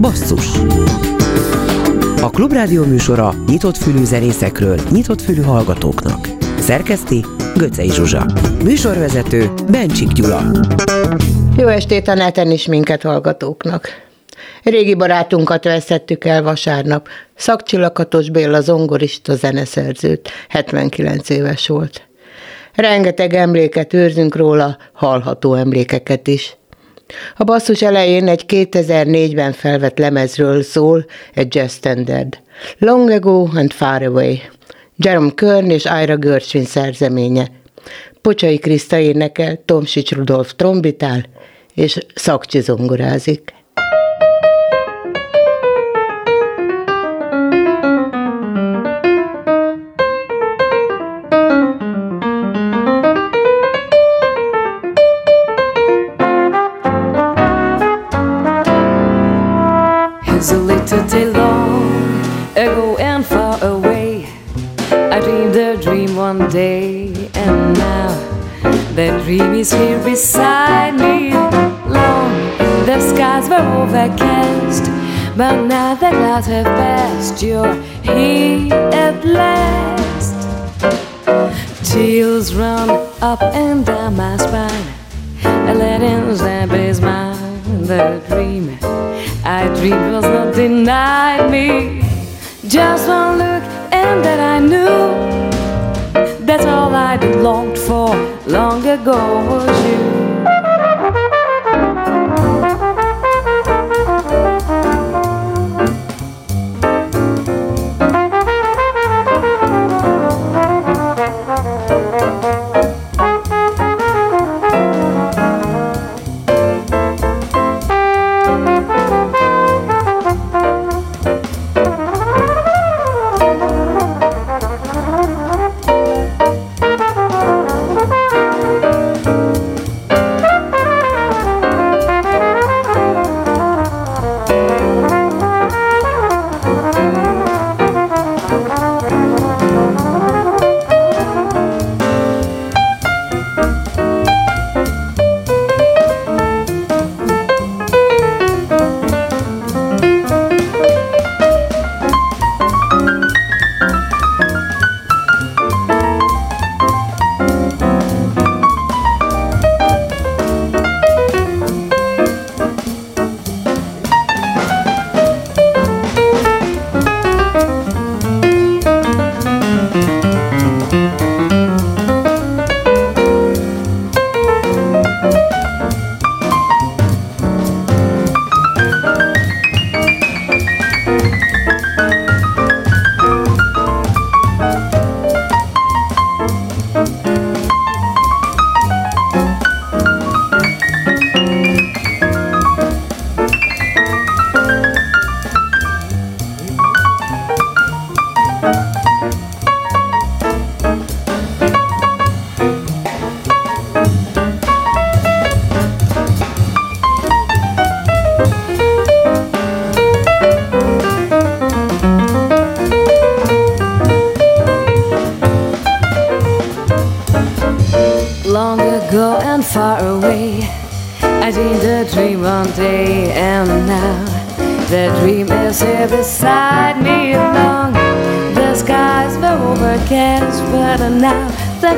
Basszus A Klubrádió műsora nyitott fülű zenészekről, nyitott fülű hallgatóknak. Szerkeszti Göcej Zsuzsa. Műsorvezető Bencsik Gyula. Jó estét a neten is minket hallgatóknak. Régi barátunkat veszettük el vasárnap. Szakcsillakatos Béla zongorista zeneszerzőt, 79 éves volt. Rengeteg emléket őrzünk róla, hallható emlékeket is. A basszus elején egy 2004-ben felvett lemezről szól egy jazz standard. Long Ago and Far Away. Jerome Kern és Ira Gershwin szerzeménye. Pocsai Kriszta énekel, Tomsics Rudolf trombitál, és Szakcsi dream is here beside me. Long the skies were overcast, but now the clouds have passed. You're here at last. Chills run up and down my spine. A letting lamp is mine. The dream I dreamed was not denied me. Just one look and that I knew that's all I longed for long ago was you.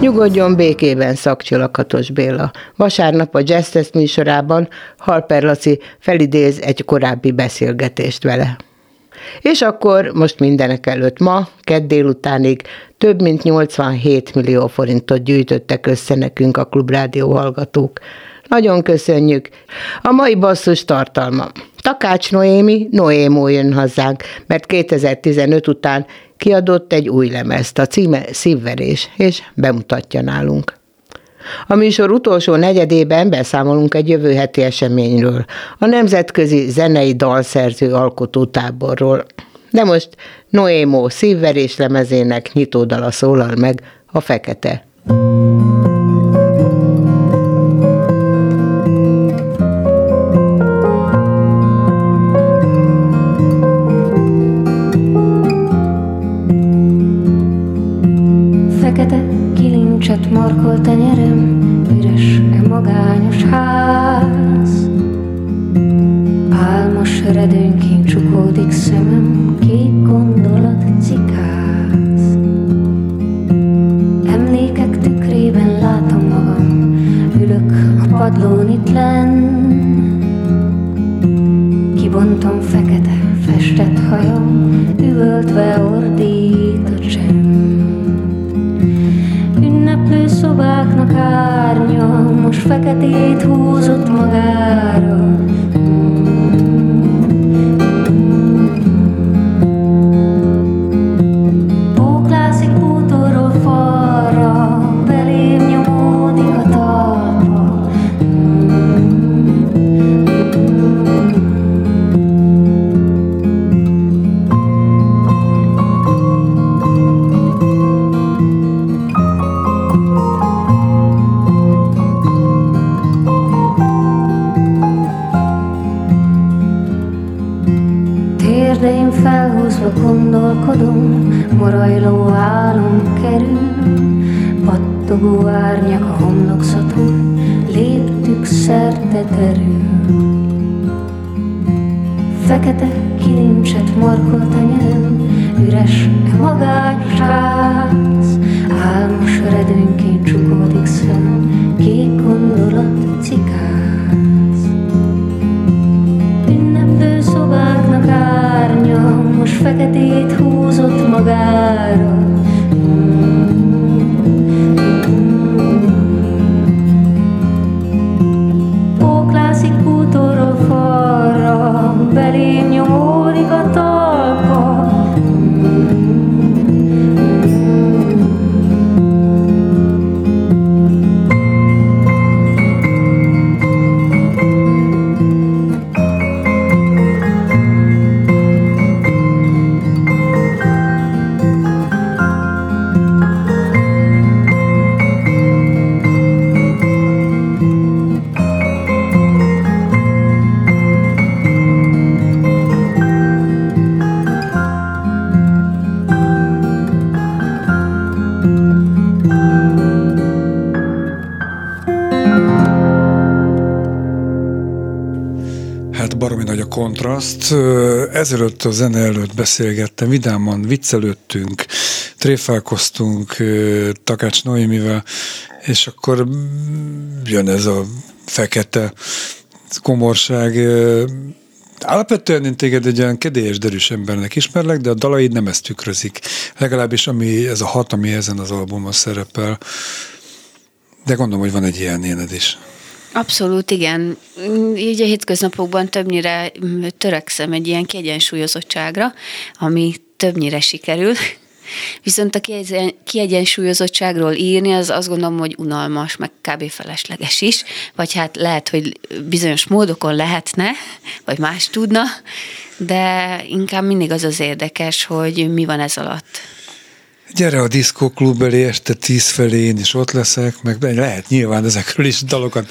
Nyugodjon békében szakcsilakatos Béla. Vasárnap a Jazz műsorában Halper Laci felidéz egy korábbi beszélgetést vele. És akkor most mindenek előtt ma, kedd délutánig több mint 87 millió forintot gyűjtöttek össze nekünk a Klubrádió hallgatók. Nagyon köszönjük. A mai basszus tartalma. Takács Noémi, Noémó jön hozzánk, mert 2015 után kiadott egy új lemezt, a címe Szívverés, és bemutatja nálunk. A műsor utolsó negyedében beszámolunk egy jövő heti eseményről, a Nemzetközi Zenei Dalszerző Alkotótáborról. De most Noémó szívverés lemezének nyitódala szólal meg a. Fekete Fekete kilincset markol tenyerem, üres e magányos ház, álmos redőnként csukódik szem, kék gondolat cikáz. Ünneplő szobáknak árnya, most feketét húzott magára. Ezelőtt a zene előtt beszélgettem, vidáman viccelődtünk, tréfálkoztunk Takács Noémivel, és akkor mm, jön ez a fekete komorság. Alapvetően én téged egy olyan kedélyes, derűs embernek ismerlek, de a dalaid nem ezt tükrözik. Legalábbis ami, ez a hat, ami ezen az albumon szerepel. De gondolom, hogy van egy ilyen éned is. Abszolút, igen. Így a hétköznapokban többnyire mm, törekszem egy ilyen kiegyensúlyozottságra, ami többnyire sikerül. Viszont a kiegyen- kiegyensúlyozottságról írni, az azt gondolom, hogy unalmas, meg kb. felesleges is, vagy hát lehet, hogy bizonyos módokon lehetne, vagy más tudna, de inkább mindig az az érdekes, hogy mi van ez alatt. Gyere a diszkóklub elé este tíz felé, én is ott leszek, meg lehet nyilván ezekről is dalokat,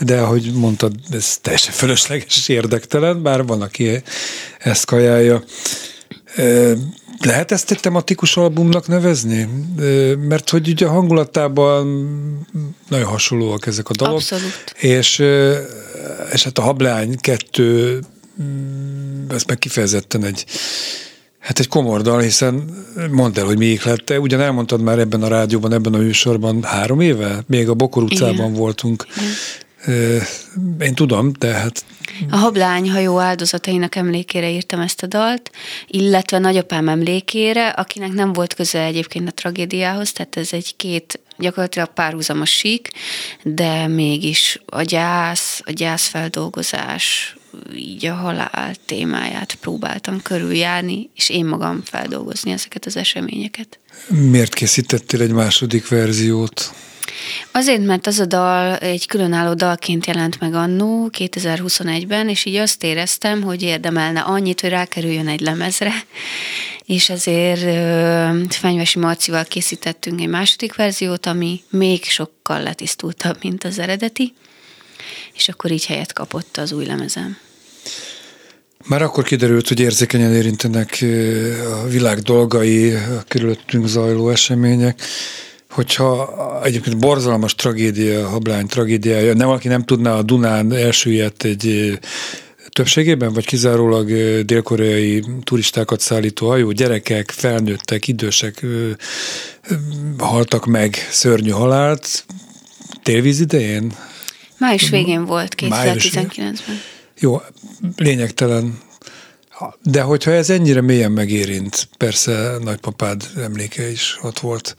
de ahogy mondtad, ez teljesen fölösleges és érdektelen, bár van, aki ezt kajálja. Lehet ezt egy tematikus albumnak nevezni? Mert hogy ugye a hangulatában nagyon hasonlóak ezek a dalok. Abszolút. És, és hát a Hablány kettő, mm, ez meg kifejezetten egy, Hát egy komor dal, hiszen mondd el, hogy mi ihlette. Ugyan elmondtad már ebben a rádióban, ebben a műsorban három éve? Még a Bokor utcában Igen. voltunk. Ö, Én tudom, de hát A hablány hajó áldozatainak emlékére írtam ezt a dalt, illetve nagyapám emlékére, akinek nem volt köze egyébként a tragédiához, tehát ez egy két gyakorlatilag párhuzamos sík, de mégis a gyász, a gyászfeldolgozás, így a halál témáját próbáltam körüljárni, és én magam feldolgozni ezeket az eseményeket. miért készítettél egy második verziót? Azért, mert az a dal egy különálló dalként jelent meg annó 2021-ben, és így azt éreztem, hogy érdemelne annyit, hogy rákerüljön egy lemezre, és ezért Fenyvesi Marcival készítettünk egy második verziót, ami még sokkal letisztultabb, mint az eredeti, és akkor így helyet kapott az új lemezem. Már akkor kiderült, hogy érzékenyen érintenek a világ dolgai, a körülöttünk zajló események, hogyha egyébként borzalmas tragédia, hablány tragédiája, nem valaki nem tudná a Dunán elsüllyedt egy többségében, vagy kizárólag dél-koreai turistákat szállító hajó, gyerekek, felnőttek, idősek haltak meg szörnyű halált télvíz idején? Május végén volt, 2019-ben. Jó, lényegtelen. De hogyha ez ennyire mélyen megérint, persze nagypapád emléke is ott volt,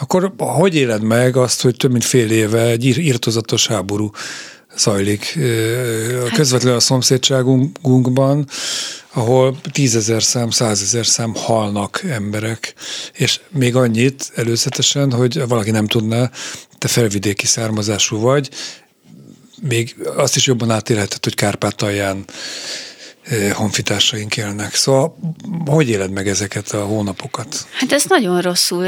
akkor hogy éled meg azt, hogy több mint fél éve egy írtozatos háború zajlik hát- közvetlenül a szomszédságunkban, ahol tízezer szám, százezer szám halnak emberek, és még annyit előzetesen, hogy valaki nem tudná, te felvidéki származású vagy, még azt is jobban átélheted, hogy Kárpátalján honfitársaink élnek. Szóval hogy éled meg ezeket a hónapokat? Hát ez nagyon rosszul.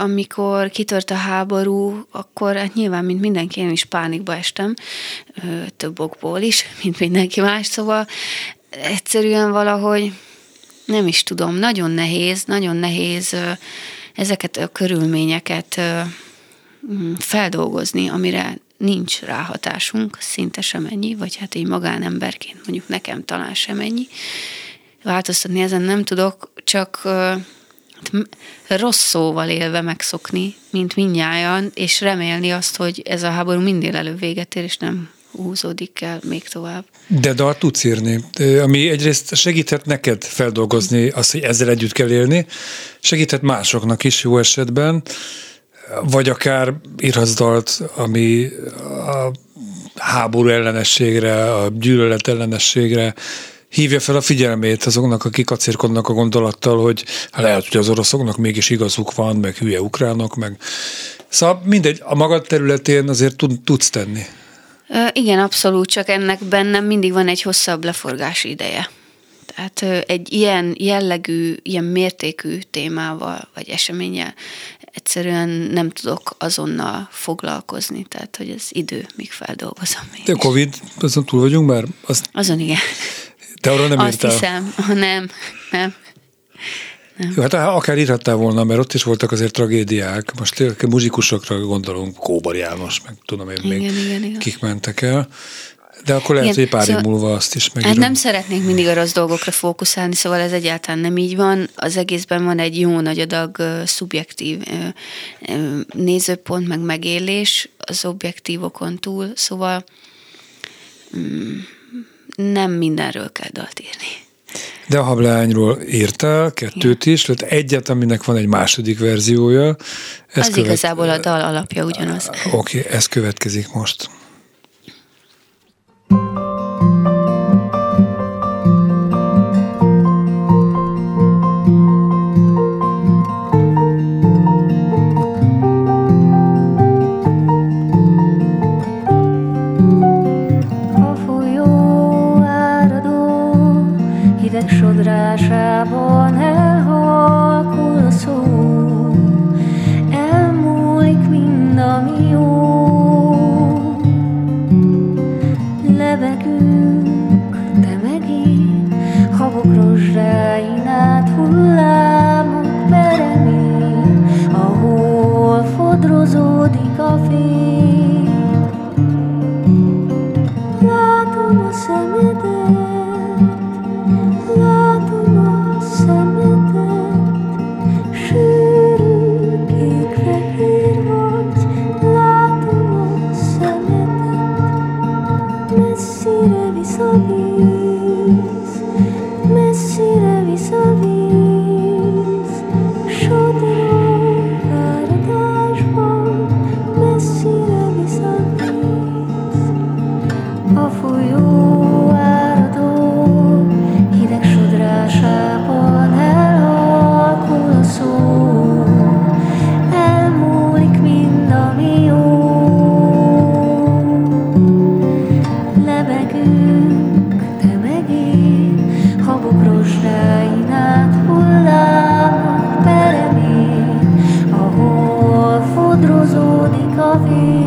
Amikor kitört a háború, akkor hát nyilván, mint mindenki, én is pánikba estem, több okból is, mint mindenki más, szóval egyszerűen valahogy nem is tudom, nagyon nehéz, nagyon nehéz ezeket a körülményeket feldolgozni, amire nincs ráhatásunk, szinte sem ennyi, vagy hát így magánemberként mondjuk nekem talán sem ennyi. Változtatni ezen nem tudok, csak hát rossz szóval élve megszokni, mint minnyáján, és remélni azt, hogy ez a háború mindig előbb véget ér, és nem húzódik el még tovább. De dalt tudsz írni, ami egyrészt segíthet neked feldolgozni azt, hogy ezzel együtt kell élni, segíthet másoknak is jó esetben, vagy akár írhatsz dalt, ami a háború ellenességre, a gyűlölet ellenességre hívja fel a figyelmét azoknak, akik acérkodnak a gondolattal, hogy lehet, hogy az oroszoknak mégis igazuk van, meg hülye ukránok, meg... Szóval mindegy, a magad területén azért tud, tudsz tenni. Igen, abszolút, csak ennek bennem mindig van egy hosszabb leforgási ideje. Tehát egy ilyen jellegű, ilyen mértékű témával vagy eseménnyel egyszerűen nem tudok azonnal foglalkozni, tehát hogy az idő, míg feldolgozom. De a Covid, azon túl vagyunk már? Azt... Azon igen. De arra nem Azt írtál? hiszem, nem, nem. Nem. Jó, hát akár írhattál volna, mert ott is voltak azért tragédiák. Most muzsikusokra gondolunk, Kóbar János, meg tudom én igen, még igen, igen. kik mentek el. De akkor lehet, Igen, hogy pár szóval, év múlva azt is megírom. Hát nem szeretnék mindig a rossz dolgokra fókuszálni, szóval ez egyáltalán nem így van. Az egészben van egy jó nagy adag uh, szubjektív uh, nézőpont, meg megélés az objektívokon túl, szóval um, nem mindenről kell dalt írni. De a hableányról írtál kettőt is, tehát egyet, aminek van egy második verziója. Ez az követ... igazából a dal alapja ugyanaz. Oké, okay, ez következik most. loving.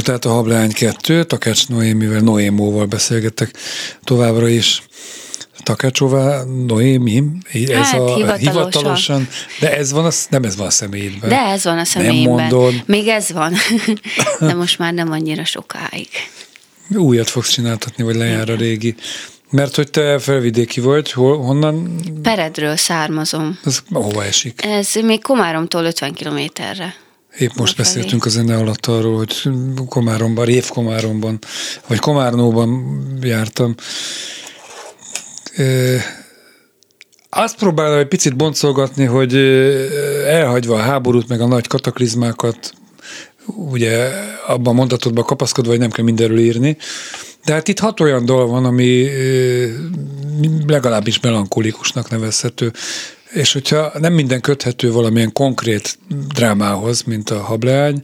Volt tehát a Hableány 2, Takács Noémivel, Noémóval beszélgettek továbbra is. Takácsová, Noémi, ez Hát, a hivatalosan. hivatalosan, de ez van, a, nem ez van a személyedben. De ez van a személyemben. mondod. Még ez van. De most már nem annyira sokáig. Újat fogsz csináltatni, vagy lejár a régi. Mert hogy te felvidéki vagy, hol, honnan, Peredről származom. ez hova esik? Ez még Komáromtól 50 kilométerre. Épp most Befelé. beszéltünk a zene alatt arról, hogy Komáromban, Révkomáromban, vagy Komárnóban jártam. Azt próbálom egy picit boncolgatni, hogy elhagyva a háborút, meg a nagy kataklizmákat, ugye abban a mondatodban kapaszkodva, hogy nem kell mindenről írni, de hát itt hat olyan dal van, ami legalábbis melankolikusnak nevezhető, és hogyha nem minden köthető valamilyen konkrét drámához, mint a hableány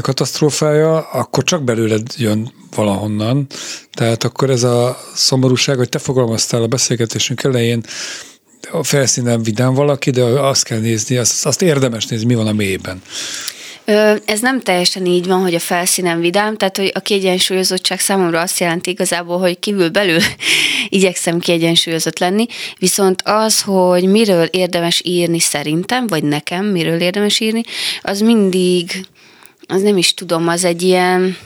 katasztrófája, akkor csak belőled jön valahonnan. Tehát akkor ez a szomorúság, hogy te fogalmaztál a beszélgetésünk elején, a felszínen vidám valaki, de azt kell nézni, azt, azt érdemes nézni, mi van a mélyben. Ez nem teljesen így van, hogy a felszínen vidám, tehát hogy a kiegyensúlyozottság számomra azt jelenti igazából, hogy kívül belül igyekszem kiegyensúlyozott lenni, viszont az, hogy miről érdemes írni szerintem, vagy nekem miről érdemes írni, az mindig, az nem is tudom, az egy ilyen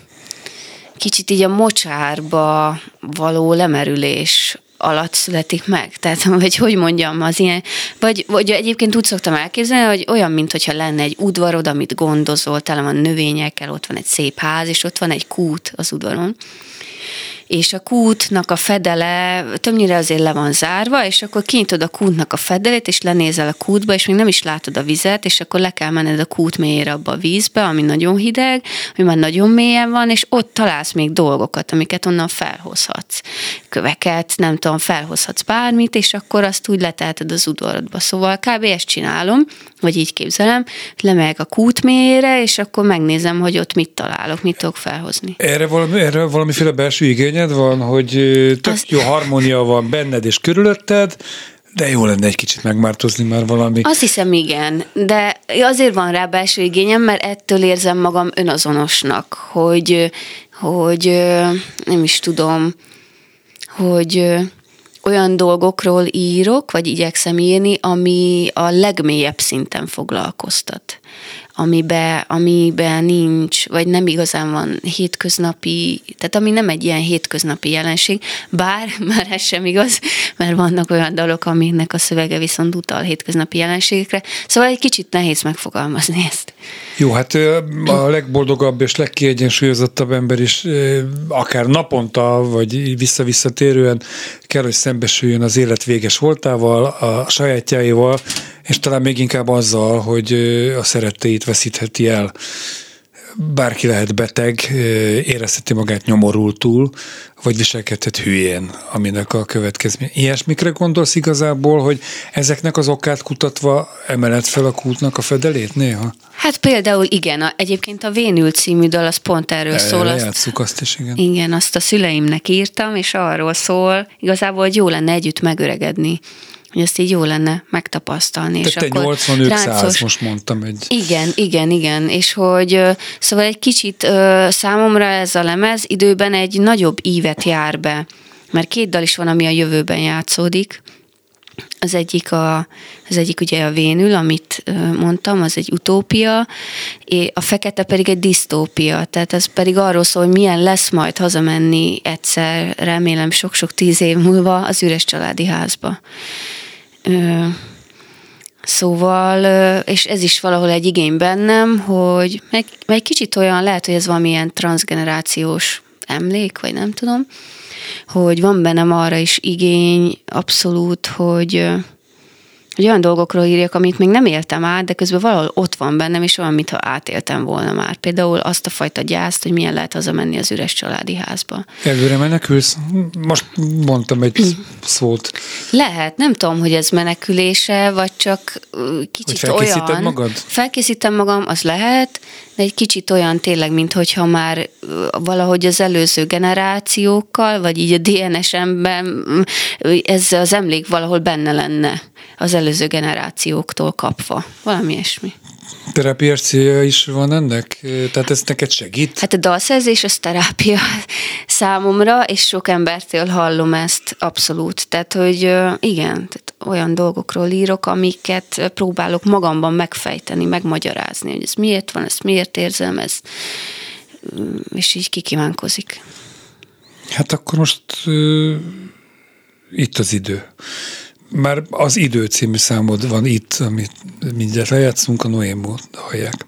kicsit így a mocsárba való lemerülés alatt születik meg. Tehát, vagy hogy mondjam, az ilyen, vagy, vagy egyébként úgy szoktam elképzelni, hogy olyan, mintha lenne egy udvarod, amit gondozol, tele van növényekkel, ott van egy szép ház, és ott van egy kút az udvaron és a kútnak a fedele többnyire azért le van zárva, és akkor kinyitod a kútnak a fedelét, és lenézel a kútba, és még nem is látod a vizet, és akkor le kell menned a kút mélyére abba a vízbe, ami nagyon hideg, ami már nagyon mélyen van, és ott találsz még dolgokat, amiket onnan felhozhatsz. Köveket, nem tudom, felhozhatsz bármit, és akkor azt úgy letelted az udvarodba. Szóval kb. ezt csinálom, vagy így képzelem, lemegyek a kút mélyére, és akkor megnézem, hogy ott mit találok, mit tudok felhozni. Erre, valami, erre valamiféle belső igényed van, hogy tök Azt- jó harmónia van benned és körülötted, de jó lenne egy kicsit megmártozni már valami. Azt hiszem, igen, de azért van rá belső igényem, mert ettől érzem magam önazonosnak, hogy, hogy nem is tudom, hogy olyan dolgokról írok, vagy igyekszem írni, ami a legmélyebb szinten foglalkoztat. Amiben, amiben nincs, vagy nem igazán van hétköznapi, tehát ami nem egy ilyen hétköznapi jelenség, bár már ez sem igaz, mert vannak olyan dalok, aminek a szövege viszont utal hétköznapi jelenségekre, szóval egy kicsit nehéz megfogalmazni ezt. Jó, hát a legboldogabb és legkiegyensúlyozottabb ember is akár naponta, vagy vissza-visszatérően kell, hogy szembesüljön az élet véges voltával, a sajátjáival, és talán még inkább azzal, hogy a szeretteit veszítheti el. Bárki lehet beteg, érezheti magát nyomorultul, vagy viselkedhet hülyén, aminek a következmény. Ilyesmikre gondolsz igazából, hogy ezeknek az okát kutatva emeled fel a kútnak a fedelét néha? Hát például igen, a, egyébként a Vénül című dal az pont erről szól. Azt, Játsszuk azt is, igen. igen, azt a szüleimnek írtam, és arról szól, igazából, hogy jó lenne együtt megöregedni, hogy ezt így jó lenne megtapasztalni. és Tehát te akkor 80 ők 100, ráncos- most mondtam egy. Igen, igen, igen, és hogy szóval egy kicsit számomra ez a lemez időben egy nagyobb ívet jár be, mert két dal is van, ami a jövőben játszódik. Az egyik, a, az egyik ugye a Vénül, amit mondtam, az egy utópia, és a fekete pedig egy disztópia, tehát ez pedig arról szól, hogy milyen lesz majd hazamenni egyszer, remélem sok-sok tíz év múlva az üres családi házba. Szóval, és ez is valahol egy igény bennem, hogy meg, meg egy kicsit olyan, lehet, hogy ez valamilyen transgenerációs emlék, vagy nem tudom, hogy van bennem arra is igény abszolút, hogy, hogy olyan dolgokról írjak, amit még nem éltem át, de közben valahol ott van bennem, és olyan, mintha átéltem volna már. Például azt a fajta gyászt, hogy milyen lehet hazamenni az üres családi házba. Előre menekülsz? Most mondtam egy szót. Lehet, nem tudom, hogy ez menekülése, vagy csak kicsit Hogy felkészíted olyan. magad? Felkészítem magam, az lehet, de egy kicsit olyan tényleg, mint hogyha már valahogy az előző generációkkal, vagy így a DNS-emben ö, ez az emlék valahol benne lenne az előző generációktól kapva. Valami ilyesmi. Terápiás célja is van ennek? Tehát ez neked segít? Hát a dalszerzés az terápia számomra, és sok embertől hallom ezt abszolút. Tehát, hogy igen, tehát olyan dolgokról írok, amiket próbálok magamban megfejteni, megmagyarázni, hogy ez miért van, ezt miért érzem, ez és így kikívánkozik. Hát akkor most uh, itt az idő. Már az Idő című számod van itt, amit mindjárt lejátszunk, a Noémot hallják.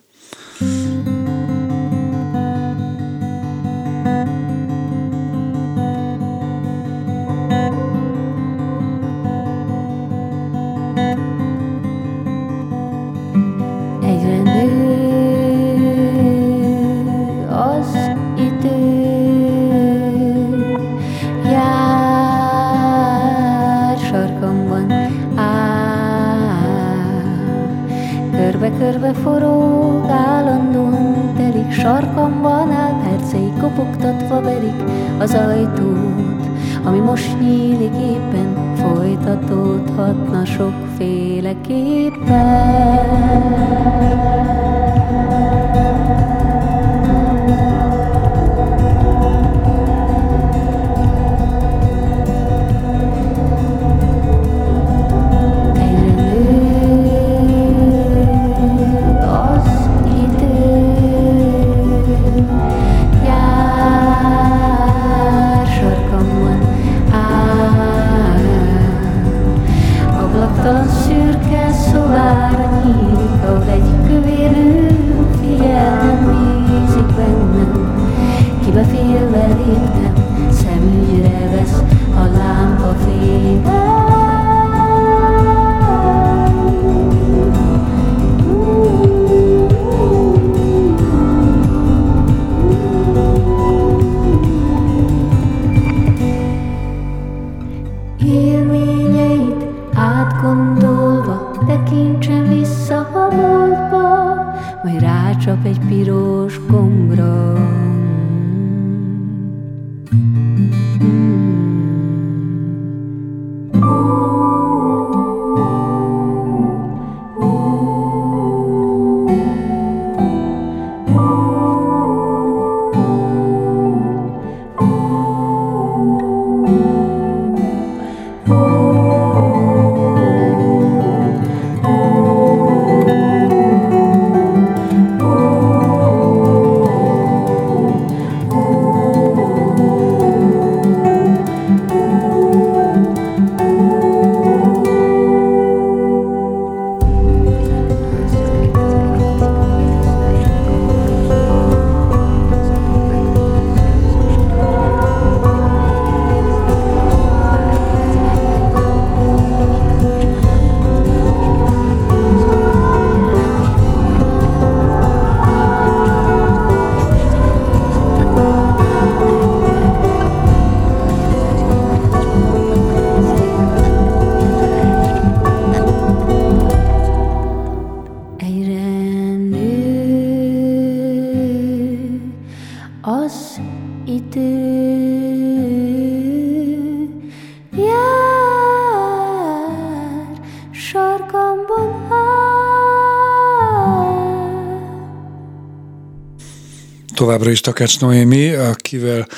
Továbbra is Takács Noémi, akivel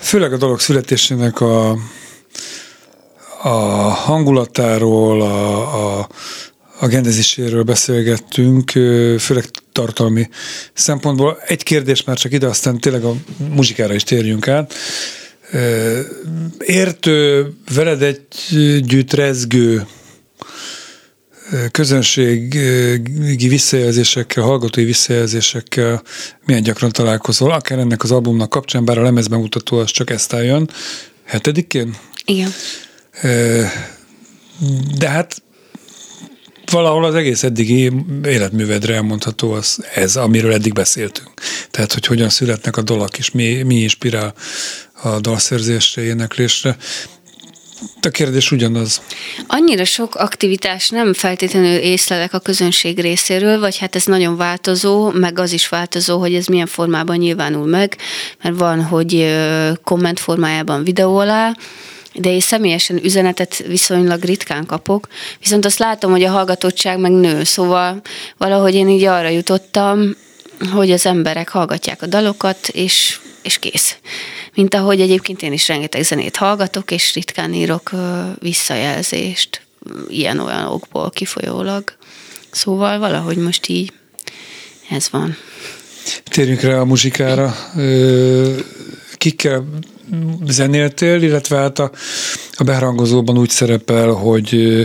főleg a dolog születésének a, a hangulatáról, a, a, a genezéséről beszélgettünk, főleg tartalmi szempontból. Egy kérdés már csak ide, aztán tényleg a muzsikára is térjünk át. Értő, veled együtt rezgő közönségi visszajelzésekkel, hallgatói visszajelzésekkel milyen gyakran találkozol, akár ennek az albumnak kapcsán, bár a lemezbemutató az csak ezt álljon, hetedikén? Igen. De hát valahol az egész eddigi életművedre elmondható az ez, amiről eddig beszéltünk. Tehát, hogy hogyan születnek a dalak, és mi, mi inspirál a dalszerzésre, éneklésre. A kérdés ugyanaz. Annyira sok aktivitás nem feltétlenül észlelek a közönség részéről, vagy hát ez nagyon változó, meg az is változó, hogy ez milyen formában nyilvánul meg, mert van, hogy komment formájában videó alá, de én személyesen üzenetet viszonylag ritkán kapok, viszont azt látom, hogy a hallgatottság meg nő, szóval valahogy én így arra jutottam, hogy az emberek hallgatják a dalokat, és, és kész. Mint ahogy egyébként én is rengeteg zenét hallgatok, és ritkán írok visszajelzést ilyen-olyan okból kifolyólag. Szóval valahogy most így ez van. Térjünk rá a muzsikára. Kikkel zenéltél, illetve hát a, a beharangozóban úgy szerepel, hogy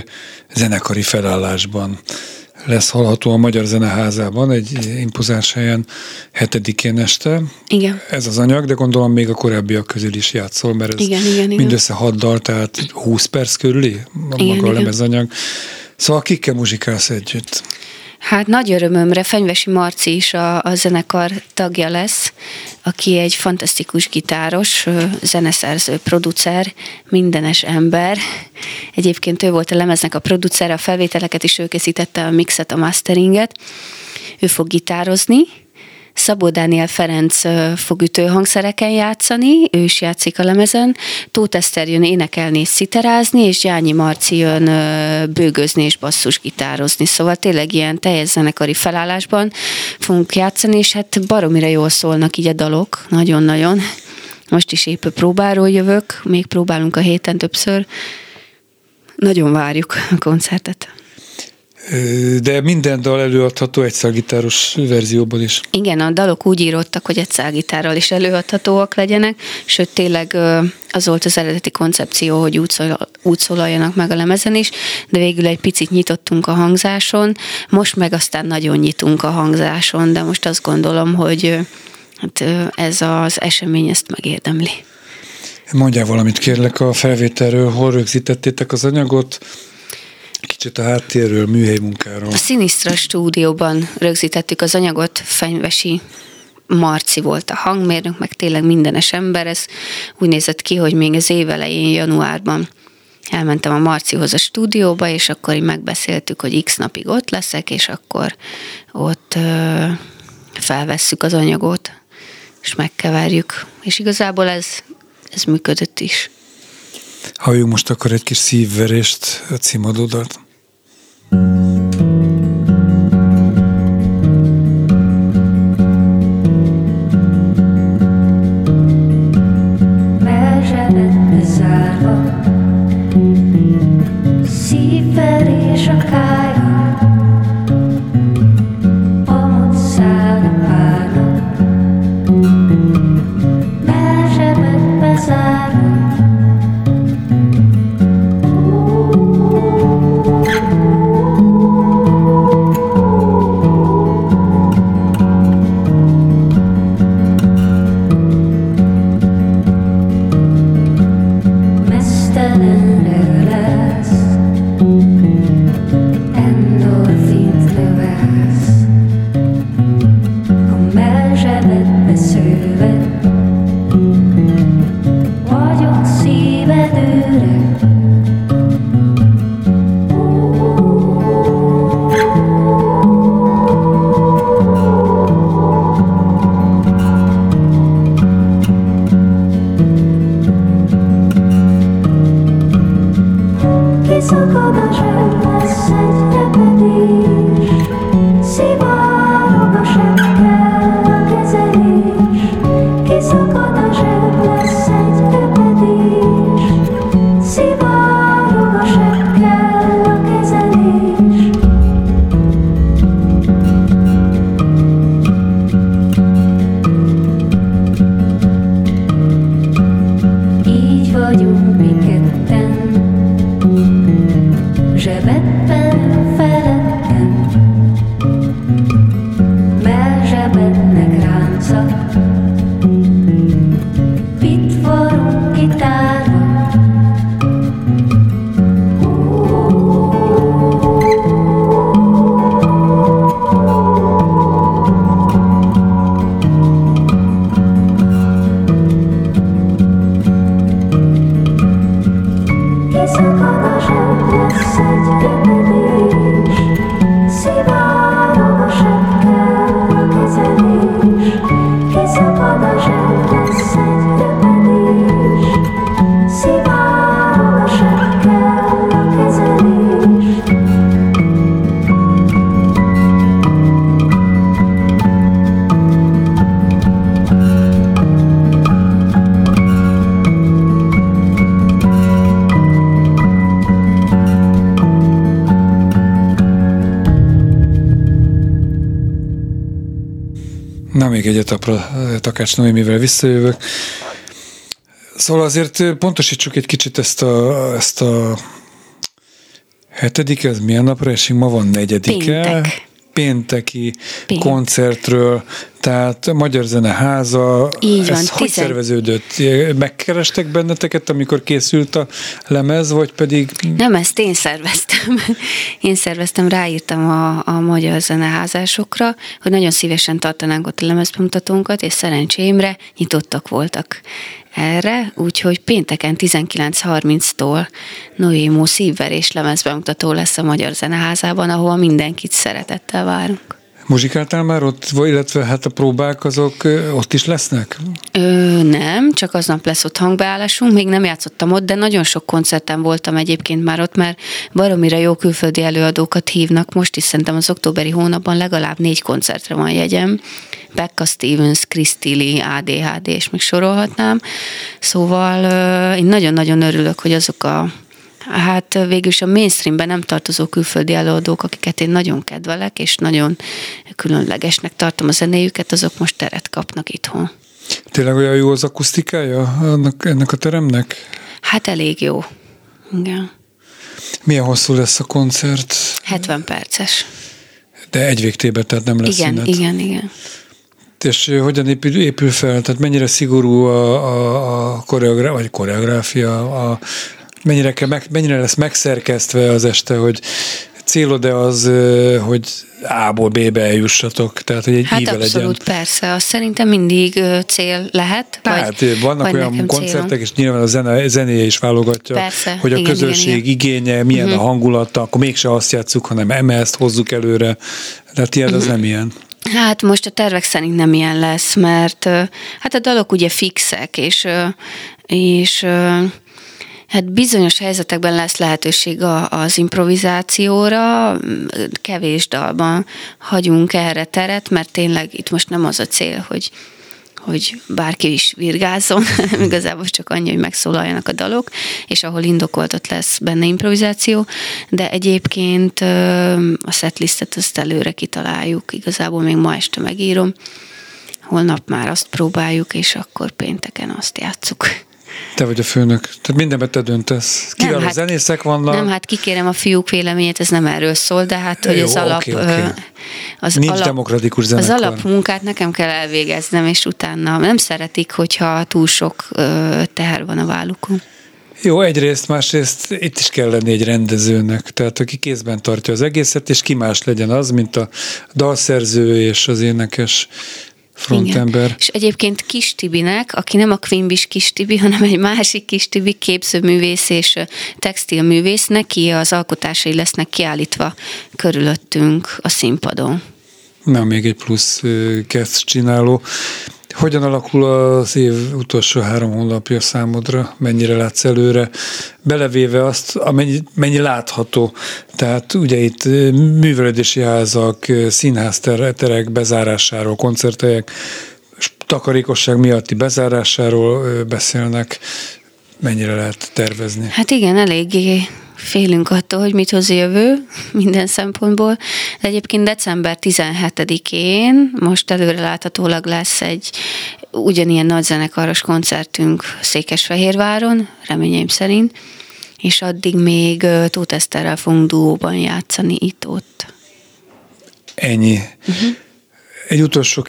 zenekari felállásban lesz hallható a Magyar Zeneházában, egy impozáns helyen hetedikén este. Igen. Ez az anyag, de gondolom még a korábbiak közül is játszol, mert ez igen, igen, mindössze hat dal, tehát 20 perc körüli a igen, maga a igen. lemezanyag. Szóval kikkel muzsikálsz együtt? Hát nagy örömömre Fenyvesi Marci is a, a zenekar tagja lesz, aki egy fantasztikus gitáros, zeneszerző, producer, mindenes ember. Egyébként ő volt a lemeznek a producer, a felvételeket is ő készítette, a mixet, a masteringet. Ő fog gitározni, Szabó Dániel Ferenc fog ütőhangszereken játszani, ő is játszik a lemezen, Tóth Eszter jön énekelni és sziterázni, és Gyányi Marci jön bőgözni és basszusgitározni, szóval tényleg ilyen teljes zenekari felállásban fogunk játszani, és hát baromira jól szólnak így a dalok, nagyon-nagyon. Most is épp próbáról jövök, még próbálunk a héten többször. Nagyon várjuk a koncertet. De minden dal előadható egy szálgitáros verzióban is. Igen, a dalok úgy írottak, hogy egy szálgitárral is előadhatóak legyenek, sőt tényleg az volt az eredeti koncepció, hogy úgy, szól, úgy szólaljanak meg a lemezen is, de végül egy picit nyitottunk a hangzáson, most meg aztán nagyon nyitunk a hangzáson, de most azt gondolom, hogy hát ez az esemény ezt megérdemli. Mondjál valamit kérlek a felvételről, hol rögzítettétek az anyagot, Kicsit a háttérről, műhely munkáról. A Sinistra stúdióban rögzítettük az anyagot, Fenyvesi Marci volt a hangmérnök, meg tényleg mindenes ember. Ez úgy nézett ki, hogy még az év elején, januárban elmentem a Marcihoz a stúdióba, és akkor így megbeszéltük, hogy x napig ott leszek, és akkor ott ö, felvesszük az anyagot, és megkeverjük. És igazából ez, ez működött is. Halljunk most akkor egy kis szívverést a címadódalt. Szívverés 此刻的全部 egyet apra Takács Noémivel visszajövök. Szóval azért pontosítsuk egy kicsit ezt a, ezt a hetedik, ez milyen napra esik? Ma van negyedike. Péntek pénteki Pént. koncertről, tehát Magyar Zeneháza, Így van, ez hogy tizen... szerveződött? Megkerestek benneteket, amikor készült a lemez, vagy pedig... Nem, ezt én szerveztem. Én szerveztem, ráírtam a, a Magyar Zeneházásokra, hogy nagyon szívesen tartanánk ott a lemezbemutatónkat, és szerencsémre nyitottak voltak erre, úgyhogy pénteken 19.30-tól Noémó szívverés lemezbemutató lesz a Magyar Zeneházában, ahol mindenkit szeretettel várunk. Muzsikáltál már ott, illetve hát a próbák azok ott is lesznek? Ö, nem, csak aznap lesz ott hangbeállásunk, még nem játszottam ott, de nagyon sok koncerten voltam egyébként már ott, mert baromira jó külföldi előadókat hívnak, most is szerintem az októberi hónapban legalább négy koncertre van jegyem. Becca Stevens, Chris Tilly, ADHD, és még sorolhatnám. Szóval én nagyon-nagyon örülök, hogy azok a Hát végül is a mainstreamben nem tartozó külföldi előadók, akiket én nagyon kedvelek, és nagyon különlegesnek tartom a zenéjüket, azok most teret kapnak itthon. Tényleg olyan jó az akusztikája ennek, ennek a teremnek? Hát elég jó. Igen. Milyen hosszú lesz a koncert? 70 perces. De egy végtében, tehát nem lesz Igen, szünet. igen, igen. És hogyan épül, épül fel? Tehát mennyire szigorú a, a, a koreográfia, vagy koreográfia, a, mennyire, kell, mennyire lesz megszerkesztve az este, hogy célod-e az, hogy A-ból B-be eljussatok? Tehát, hogy egy hát íve abszolút, legyen. persze. Azt szerintem mindig cél lehet. Tehát vagy, vannak vagy olyan koncertek, célom. és nyilván a zene, zenéje is válogatja, persze, hogy a igen, közönség igen, igen. igénye, milyen uh-huh. a hangulata, akkor mégse azt játsszuk, hanem eme ezt hozzuk előre. De tiéd uh-huh. az nem ilyen. Hát most a tervek szerint nem ilyen lesz, mert hát a dalok ugye fixek, és, és Hát bizonyos helyzetekben lesz lehetőség az improvizációra, kevés dalban hagyunk erre teret, mert tényleg itt most nem az a cél, hogy hogy bárki is virgázzon, igazából csak annyi, hogy megszólaljanak a dalok, és ahol indokolt, ott lesz benne improvizáció, de egyébként a setlistet azt előre kitaláljuk, igazából még ma este megírom, holnap már azt próbáljuk, és akkor pénteken azt játszuk. Te vagy a főnök. Tehát mindenben te döntesz. A hát, zenészek vannak? Nem, hát kikérem a fiúk véleményét, ez nem erről szól, de hát, hogy Jó, az alap... Okay, okay. Az Nincs alap, demokratikus zenekar. Az alapmunkát nekem kell elvégeznem, és utána nem szeretik, hogyha túl sok teher van a vállukon. Jó, egyrészt, másrészt itt is kell lenni egy rendezőnek, tehát aki kézben tartja az egészet, és ki más legyen az, mint a dalszerző és az énekes frontember. Igen. És egyébként Kis Tibinek, aki nem a Quimbis Kis Tibi, hanem egy másik Kis Tibi képzőművész és textilművész, neki az alkotásai lesznek kiállítva körülöttünk a színpadon. Na, még egy plusz kezd csináló. Hogyan alakul az év utolsó három hónapja számodra? Mennyire látsz előre? Belevéve azt, amennyi, mennyi látható. Tehát ugye itt művelődési házak, színházterek bezárásáról, koncerthelyek, takarékosság miatti bezárásáról beszélnek. Mennyire lehet tervezni? Hát igen, eléggé félünk attól, hogy mit hoz jövő minden szempontból. De egyébként december 17-én most előreláthatólag lesz egy ugyanilyen nagyzenekaros koncertünk Székesfehérváron, reményeim szerint, és addig még Tóth Eszterrel fogunk duóban játszani itt-ott. Ennyi. Uh-huh. Egy utolsó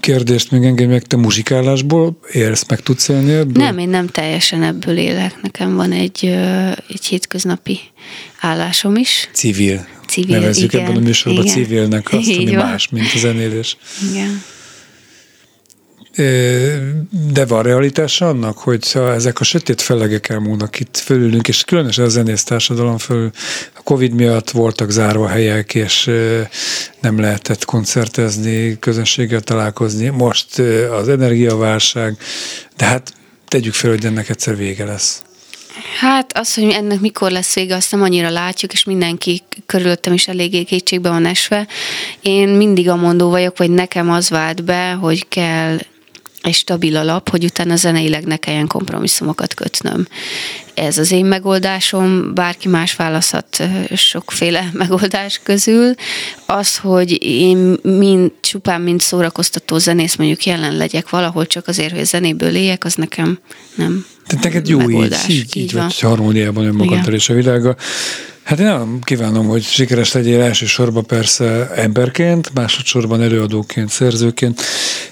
kérdést még engedj meg, te muzsikálásból érsz, meg tudsz élni ebből? Nem, én nem teljesen ebből élek. Nekem van egy, egy hétköznapi állásom is. Civil. Civil, Nevezzük igen, ebben a műsorban igen. civilnek azt, ami van. más, mint a zenélés. Igen. De van realitása annak, hogy ezek a sötét fellegek elmúlnak itt fölülünk, és különösen a zenész társadalom fölül, a Covid miatt voltak zárva helyek, és nem lehetett koncertezni, közönséggel találkozni. Most az energiaválság, de hát tegyük fel, hogy ennek egyszer vége lesz. Hát az, hogy ennek mikor lesz vége, azt nem annyira látjuk, és mindenki körülöttem is eléggé kétségbe van esve. Én mindig a mondó vagyok, vagy nekem az vált be, hogy kell egy stabil alap, hogy utána zeneileg ne kelljen kompromisszumokat kötnöm. Ez az én megoldásom, bárki más választhat sokféle megoldás közül. Az, hogy én mind, csupán mint szórakoztató zenész mondjuk jelen legyek valahol csak azért, hogy zenéből éljek, az nekem nem Tehát neked jó megoldás. így, így, így, így vagy harmóniában önmagaddal és a világgal. Hát én nem kívánom, hogy sikeres legyél elsősorban persze emberként, másodszorban előadóként, szerzőként,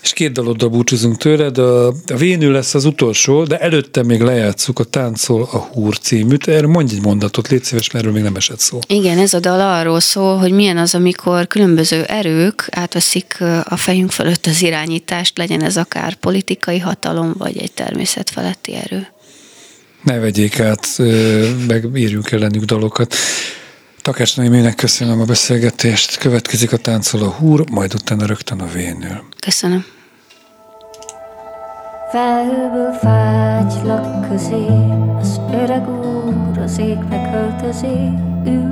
és két daloddal búcsúzunk tőled. A, a Vénő lesz az utolsó, de előtte még lejátszuk a Táncol a Húr címűt. Erről mondj egy mondatot, légy szíves, mert erről még nem esett szó. Igen, ez a dal arról szól, hogy milyen az, amikor különböző erők átveszik a fejünk fölött az irányítást, legyen ez akár politikai hatalom, vagy egy természetfeletti erő ne vegyék át, meg írjunk ellenük dalokat. Takács Noémének köszönöm a beszélgetést, következik a táncol a húr, majd utána rögtön a vénül. Köszönöm. Felhőből fágylak közé, az öreg úr az égbe költözé, ül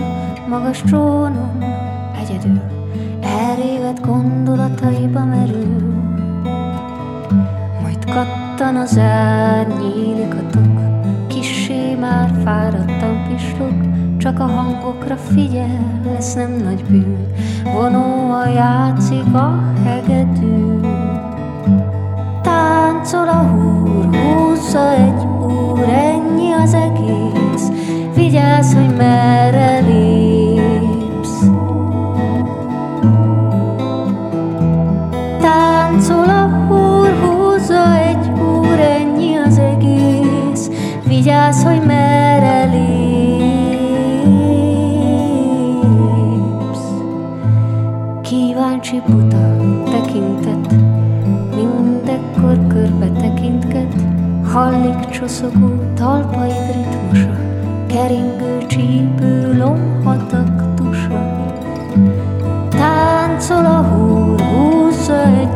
magas trónon, egyedül, elrévet gondolataiba merül. Majd kattan az ár, nyílik a tok, Már fáradtam pislog, csak a hangokra figyel, ez nem nagy bűn. Vonóval játszik a hegedű. Táncol a húr, húzza egy úr, ennyi az egész. Vigyázz, hogy merre lépsz. Vigyázz, hogy merre lépsz Kíváncsi buta tekintet Mindekkor körbe tekintget. Hallik csoszogó talpaid ritmusa Keringő csípő lomhatak tusa. Táncol a húr, húzza egy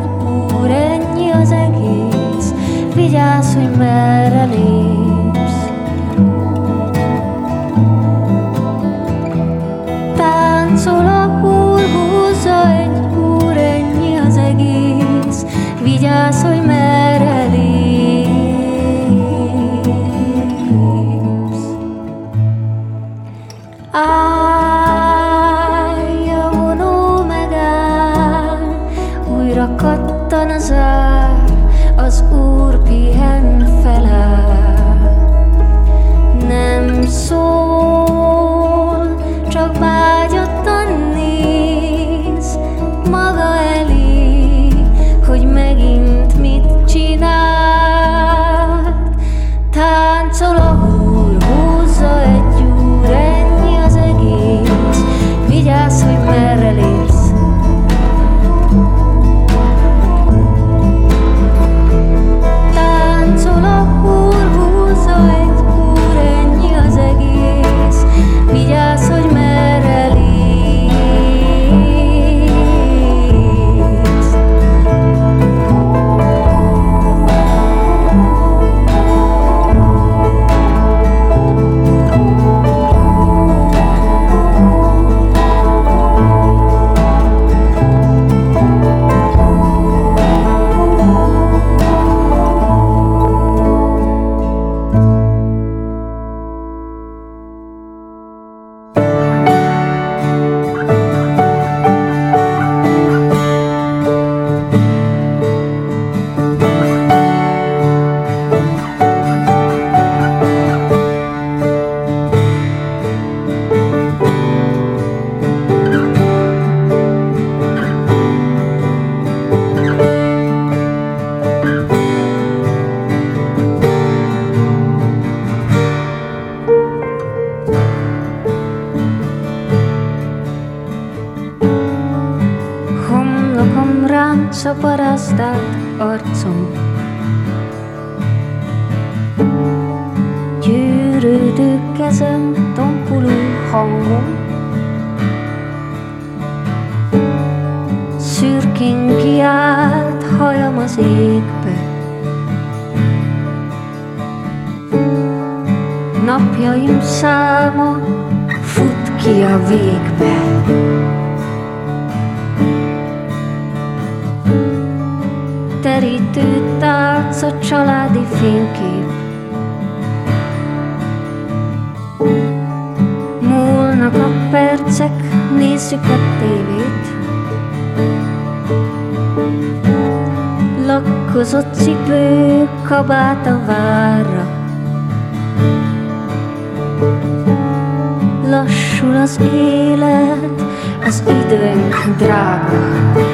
úr Ennyi az egész. Vigyázz, hogy merre lépsz Vigyázz, hogy cipő, kabát a várra. Lassul az élet, az időnk drága.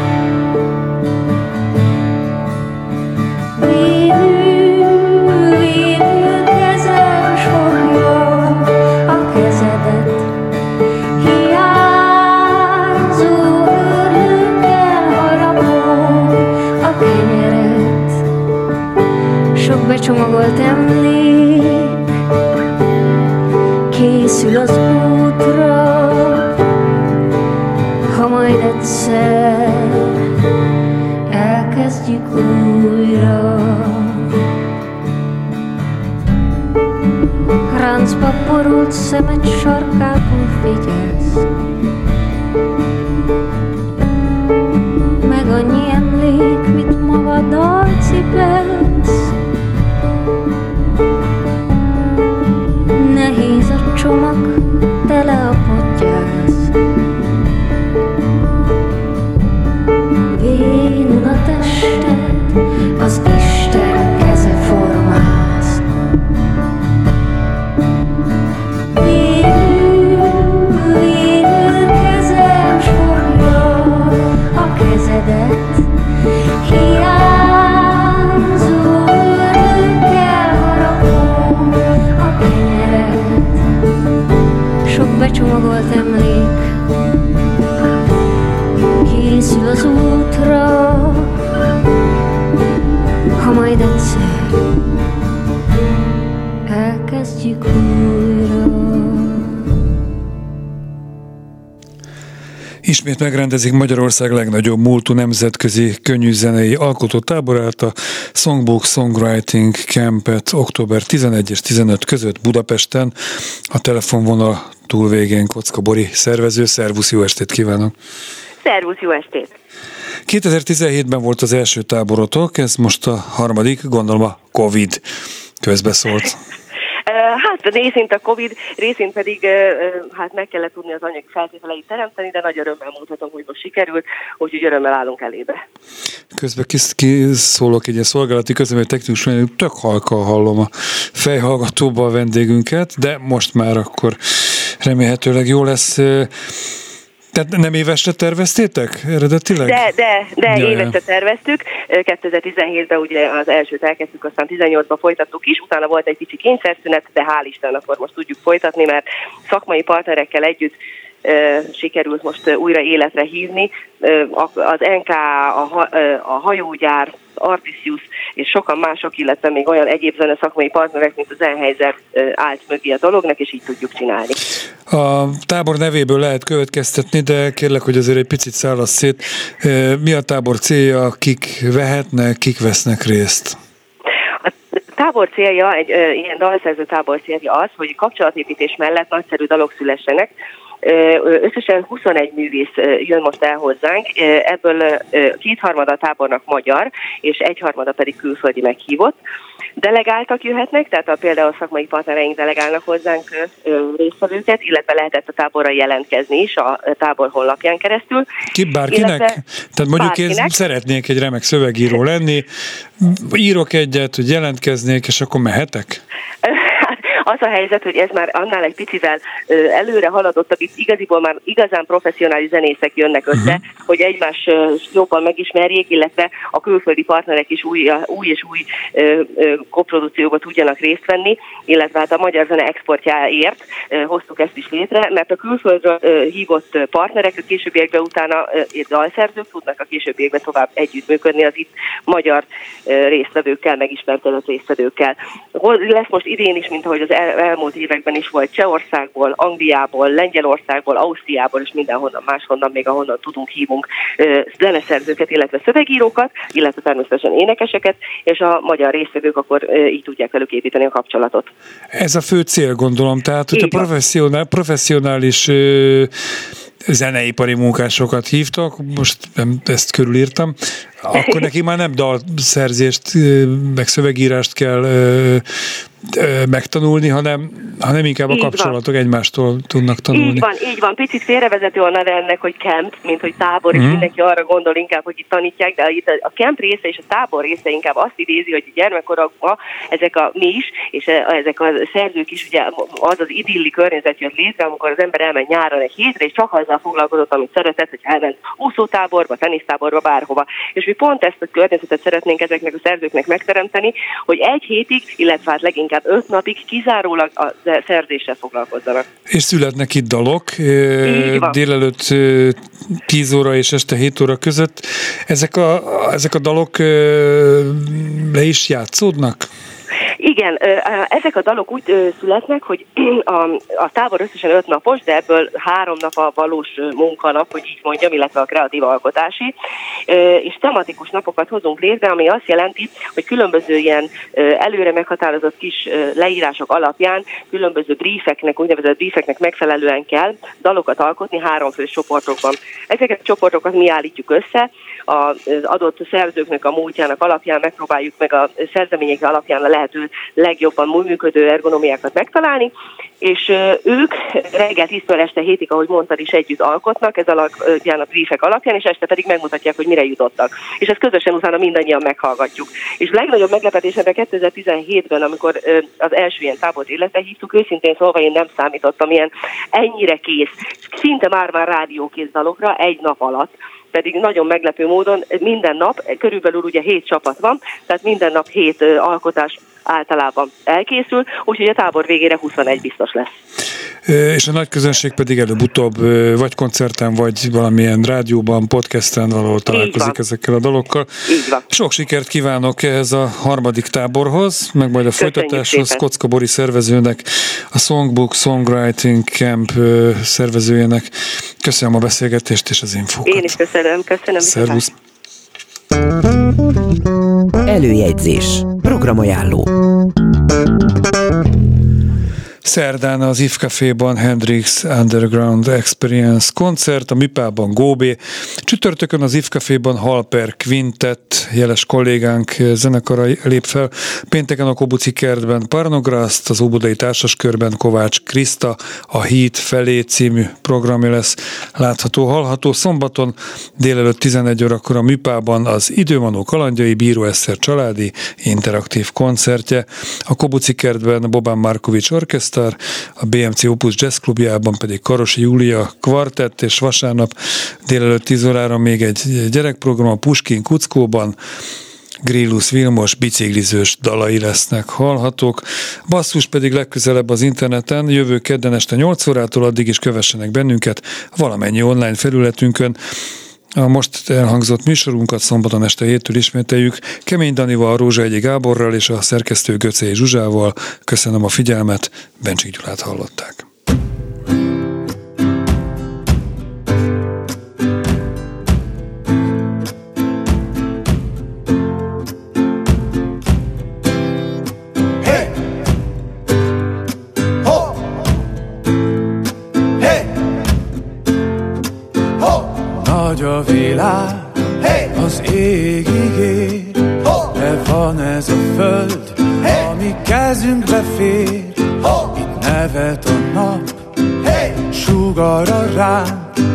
Sok becsomagolt emlék készül az útra, ha majd egyszer elkezdjük újra. Ráncba borult szemed sarkából vigyázz, meg annyi emlék, mit magaddal cipelsz. Az útra, ha majd egyszer elkezdjük újra. Ismét megrendezik Magyarország legnagyobb múltú nemzetközi könnyűzenei alkotótáborát, a Songbook Songwriting Campet október 11 és 15 között Budapesten. A telefonvonal túlvégén Kocka Bori szervező. Szervusz, jó estét kívánok! Szervusz, jó estét! 2017-ben volt az első táborotok, ez most a harmadik, gondolom a Covid közbeszólt. Hát részint a Covid, részint pedig hát meg kellett tudni az anyagi feltételeit teremteni, de nagy örömmel mondhatom, hogy most sikerült, úgyhogy örömmel állunk elébe. Közben kiszólok egy szolgálati közlemény technikus, tök halka hallom a fejhallgatóba a vendégünket, de most már akkor remélhetőleg jó lesz. Tehát nem évesre terveztétek eredetileg? De, de, de Ja, évesre terveztük. 2017-ben ugye az elsőt elkezdtük, aztán 18-ban folytattuk is, utána volt egy kicsi kényszerszünet, de hál' Isten akkor most tudjuk folytatni, mert szakmai partnerekkel együtt sikerült most újra életre hívni. Az NK, a, hajógyár, Artisius és sokan mások, illetve még olyan egyéb zene szakmai partnerek, mint az Enheiser állt mögé a dolognak, és így tudjuk csinálni. A tábor nevéből lehet következtetni, de kérlek, hogy azért egy picit szállasz szét. Mi a tábor célja, kik vehetnek, kik vesznek részt? A tábor célja, egy ö, ilyen dalszerző tábor célja az, hogy kapcsolatépítés mellett nagyszerű dalok szülessenek. Összesen 21 művész jön most el hozzánk, ebből kétharmada a tábornak magyar, és egyharmada pedig külföldi meghívott. Delegáltak jöhetnek, tehát a, például a szakmai partnereink delegálnak hozzánk résztvevőket, illetve lehetett a táborra jelentkezni is a tábor honlapján keresztül. Ki bárkinek? Illetve Tehát mondjuk én bárkinek. szeretnék egy remek szövegíró lenni, írok egyet, hogy jelentkeznék, és akkor mehetek? Az a helyzet, hogy ez már annál egy picivel előre haladottabb, itt igaziból már igazán professzionális zenészek jönnek össze, uh-huh. hogy egymás jobban megismerjék, illetve a külföldi partnerek is új, új és új koprodukcióba tudjanak részt venni, illetve hát a magyar zene exportjáért hoztuk ezt is létre, mert a külföldről hívott partnerek a későbbiekben utána dalszerzők tudnak a későbbiekben tovább együttműködni az itt magyar résztvevőkkel, megismertetett résztvevőkkel. Lesz most idén is, mint ahogy az el, elmúlt években is volt Csehországból, Angliából, Lengyelországból, Ausztriából és mindenhonnan máshonnan, még ahonnan tudunk, hívunk zeneszerzőket, illetve szövegírókat, illetve természetesen énekeseket, és a magyar résztvevők akkor így tudják velük építeni a kapcsolatot. Ez a fő cél, gondolom. Tehát, Így van. professzionál, professzionális ö, zeneipari munkásokat hívtak, most ezt körülírtam, akkor neki már nem dalszerzést, meg szövegírást kell megtanulni, hanem, hanem inkább a kapcsolatok van. egymástól tudnak tanulni. Így van, így van. Picit félrevezető a neve ennek, hogy camp, mint hogy tábor, mm. és mhm. mindenki arra gondol inkább, hogy itt tanítják, de itt a camp része és a tábor része inkább azt idézi, hogy gyermekkorokban ezek a mi is, és ezek a szerzők is, ugye az az idilli környezet jött létre, amikor az ember elment nyáron egy hétre, és csak azzal foglalkozott, amit szeretett, hogy elment úszótáborba, tenisztáborba, bárhova. És mi pont ezt a környezetet szeretnénk ezeknek a szerzőknek megteremteni, hogy egy hétig, illetve hát leginkább inkább öt napig kizárólag a szerzéssel foglalkozzanak. És születnek itt dalok délelőtt 10 óra és este 7 óra között. Ezek a, ezek a dalok le is játszódnak? Igen, ezek a dalok úgy születnek, hogy a, a tábor összesen öt napos, de ebből három nap a valós munkanap, hogy így mondjam, illetve a kreatív alkotási, és tematikus napokat hozunk létre, ami azt jelenti, hogy különböző ilyen előre meghatározott kis leírások alapján különböző briefeknek, úgynevezett briefeknek megfelelően kell dalokat alkotni három fő csoportokban. Ezeket a csoportokat mi állítjuk össze, az adott szerzőknek a múltjának alapján megpróbáljuk meg a szerzemények alapján a lehető legjobban működő ergonomiákat megtalálni, és ők reggel 10 este hétig, ahogy mondtad is, együtt alkotnak, ez alapján a briefek alapján, és este pedig megmutatják, hogy mire jutottak. És ezt közösen utána mindannyian meghallgatjuk. És legnagyobb meglepetés ebben 2017-ben, amikor az első ilyen tábort életre hívtuk, őszintén szólva én nem számítottam ilyen ennyire kész, szinte már-már rádiókész dalokra egy nap alatt, pedig nagyon meglepő módon minden nap, körülbelül ugye hét csapat van, tehát minden nap hét alkotás általában elkészül, úgyhogy a tábor végére 21 biztos lesz. És a nagy közönség pedig előbb-utóbb vagy koncerten, vagy valamilyen rádióban, podcasten valahol találkozik ezekkel a dalokkal. Így van. Sok sikert kívánok ehhez a harmadik táborhoz, meg majd a Köszönjük folytatáshoz. Szépen. Kocka Bori szervezőnek, a Songbook Songwriting Camp szervezőjének. Köszönöm a beszélgetést és az infókat. Én is köszönöm. Köszönöm. Szervusz. Előjegyzés. Programajánló. Szerdán az IF Café-ban Hendrix Underground Experience koncert, a Mipában Góbé, csütörtökön az IF Café-ban Halper Quintet, jeles kollégánk zenekara lép fel, pénteken a Kobuci kertben Parnograszt, az Óbudai Társaskörben Kovács Kriszta, a Híd felé című programja lesz látható, hallható. Szombaton délelőtt 11 órakor a Mipában az Időmanó kalandjai Bíró családi interaktív koncertje, a Kobuci kertben Bobán Markovics Orkeszt All-Star, a BMC Opus Jazz Klubjában pedig Karosi Júlia kvartett, és vasárnap délelőtt 10 órára még egy gyerekprogram a Puskin Kuckóban, Grillus Vilmos biciklizős dalai lesznek hallhatók. Basszus pedig legközelebb az interneten, jövő kedden este 8 órától addig is kövessenek bennünket valamennyi online felületünkön. A most elhangzott műsorunkat szombaton este héttől ismételjük. Kemény Danival, Rózsa Egyi Gáborral és a szerkesztő Göcé Zsuzsával. Köszönöm a figyelmet, Bencsik Gyulát hallották. Világ hey! az égig ér, oh! de van ez a föld, hey! ami kezünkbe fér. Oh! Itt nevet a nap, hey! sugara ránk,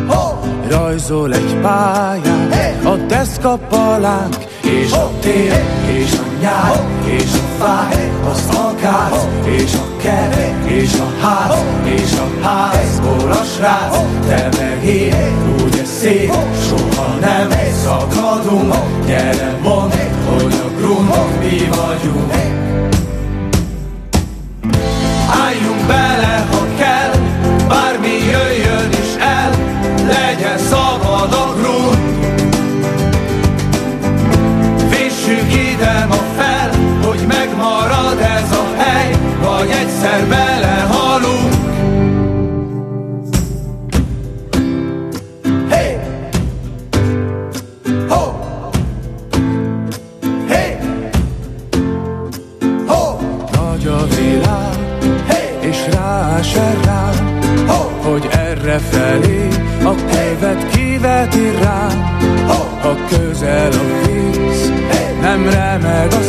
oh! rajzol egy pályát, hey! a deszkapalánk, és a tél, és a nyár, és a fáj, az akác, és a kert, és a ház, és a házból a srác, te meg én, úgy szép, soha nem szakadunk, gyere mondd, hogy a grund mi vagyunk. ha közel a víz, nem remeg a